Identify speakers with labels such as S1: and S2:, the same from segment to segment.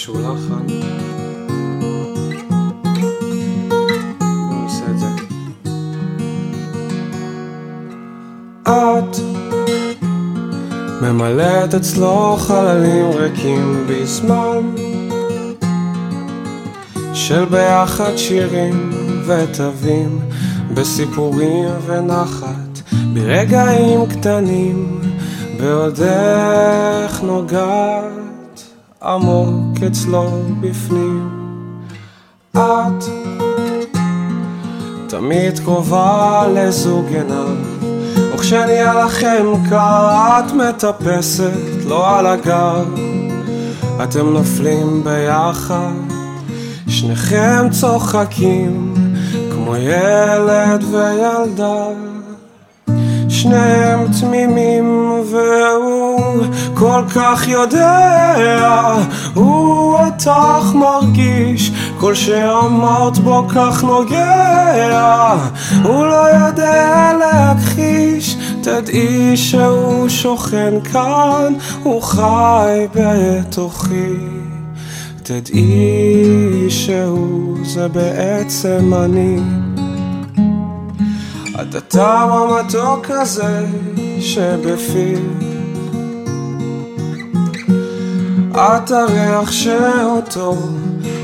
S1: איזשהו לחן. את ממלאת אצלו חללים ריקים בזמן של ביחד שירים ותווים בסיפורים ונחת ברגעים קטנים בעוד איך נוגעת עמוק אצלו בפנים. את תמיד קרובה לזוג עיניו וכשנהיה לכם קר את מטפסת לא על הגב. אתם נופלים ביחד שניכם צוחקים כמו ילד וילדה. שניהם תמימים והוא כל כך יודע אותך מרגיש. כל שאמרת בו כך נוגע. הוא לא יודע להכחיש. תדעי שהוא שוכן כאן. הוא חי בתוכי. תדעי שהוא זה בעצם אני. את הטעם המתוק הזה שבפי את הריח שאותו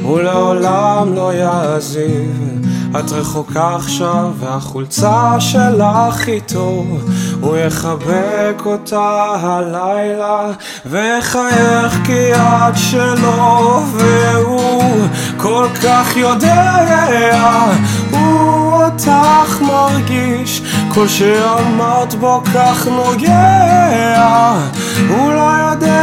S1: הוא לעולם לא יעזיב את רחוקה עכשיו והחולצה שלך איתו. הוא יחבק אותה הלילה ויחייך כי את שלו והוא כל כך יודע. הוא אותך מרגיש כל שאמרת בו כך נוגע. הוא לא יודע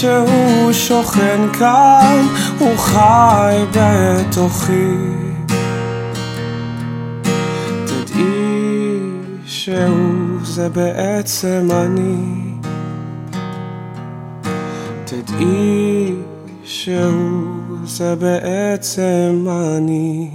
S1: שהוא שוכן כאן הוא חי בתוכי. תדעי שהוא זה בעצם אני. תדעי שהוא זה בעצם אני